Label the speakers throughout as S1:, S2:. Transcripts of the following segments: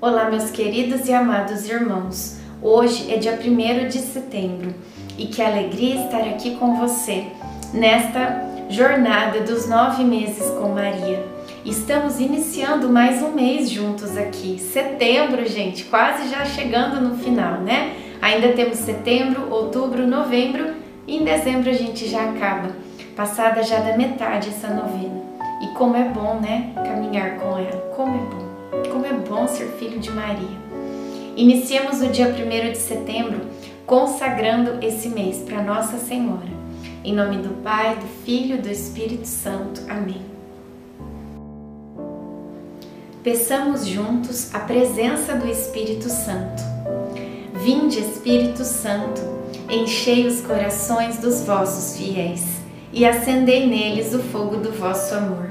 S1: Olá, meus queridos e amados irmãos. Hoje é dia 1 de setembro e que alegria estar aqui com você nesta jornada dos nove meses com Maria. Estamos iniciando mais um mês juntos aqui. Setembro, gente, quase já chegando no final, né? Ainda temos setembro, outubro, novembro e em dezembro a gente já acaba. Passada já da metade essa novena. E como é bom, né? Caminhar com ela. Como é bom. Como é bom ser filho de Maria. Iniciemos o dia 1 de setembro consagrando esse mês para Nossa Senhora. Em nome do Pai, do Filho e do Espírito Santo. Amém. Peçamos juntos a presença do Espírito Santo. Vinde, Espírito Santo, enchei os corações dos vossos fiéis e acendei neles o fogo do vosso amor.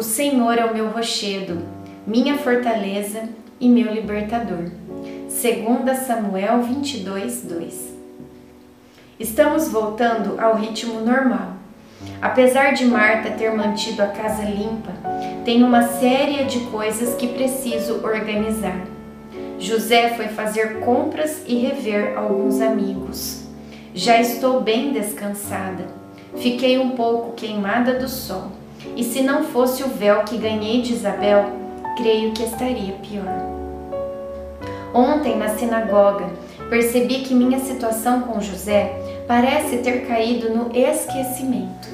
S1: O Senhor é o meu rochedo, minha fortaleza e meu libertador. 2 Samuel 22, 2 Estamos voltando ao ritmo normal. Apesar de Marta ter mantido a casa limpa, tem uma série de coisas que preciso organizar. José foi fazer compras e rever alguns amigos. Já estou bem descansada. Fiquei um pouco queimada do sol e se não fosse o véu que ganhei de Isabel, creio que estaria pior. Ontem, na sinagoga, percebi que minha situação com José parece ter caído no esquecimento.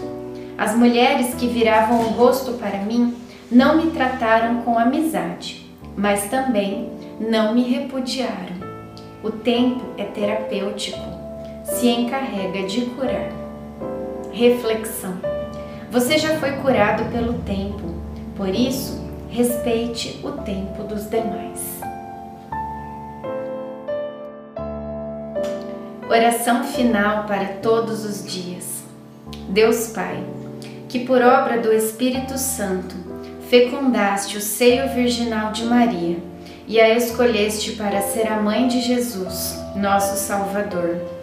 S1: As mulheres que viravam o rosto para mim não me trataram com amizade, mas também não me repudiaram. O tempo é terapêutico, se encarrega de curar. Reflexão. Você já foi curado pelo tempo, por isso, respeite o tempo dos demais. Oração final para todos os dias. Deus Pai, que por obra do Espírito Santo fecundaste o seio virginal de Maria e a escolheste para ser a mãe de Jesus, nosso Salvador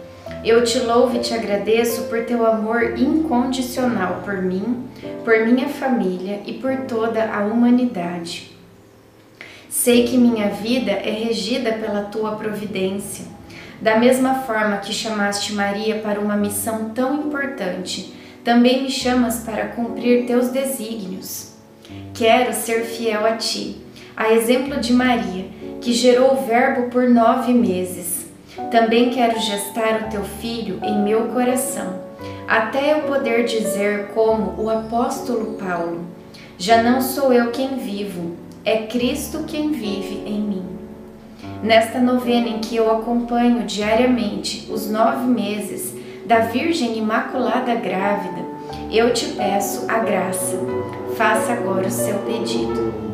S1: eu te louvo e te agradeço por teu amor incondicional por mim, por minha família e por toda a humanidade. Sei que minha vida é regida pela tua providência. Da mesma forma que chamaste Maria para uma missão tão importante, também me chamas para cumprir teus desígnios. Quero ser fiel a ti, a exemplo de Maria, que gerou o Verbo por nove meses também quero gestar o teu filho em meu coração, até eu poder dizer, como o apóstolo Paulo: Já não sou eu quem vivo, é Cristo quem vive em mim. Nesta novena em que eu acompanho diariamente os nove meses da Virgem Imaculada Grávida, eu te peço a graça. Faça agora o seu pedido.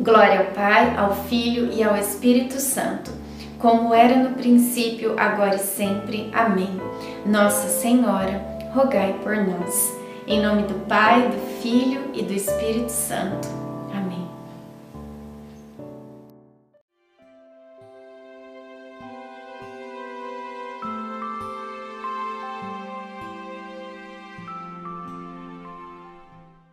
S1: Glória ao Pai, ao Filho e ao Espírito Santo como era no princípio, agora e sempre. Amém. Nossa Senhora, rogai por nós. Em nome do Pai, do Filho e do Espírito Santo.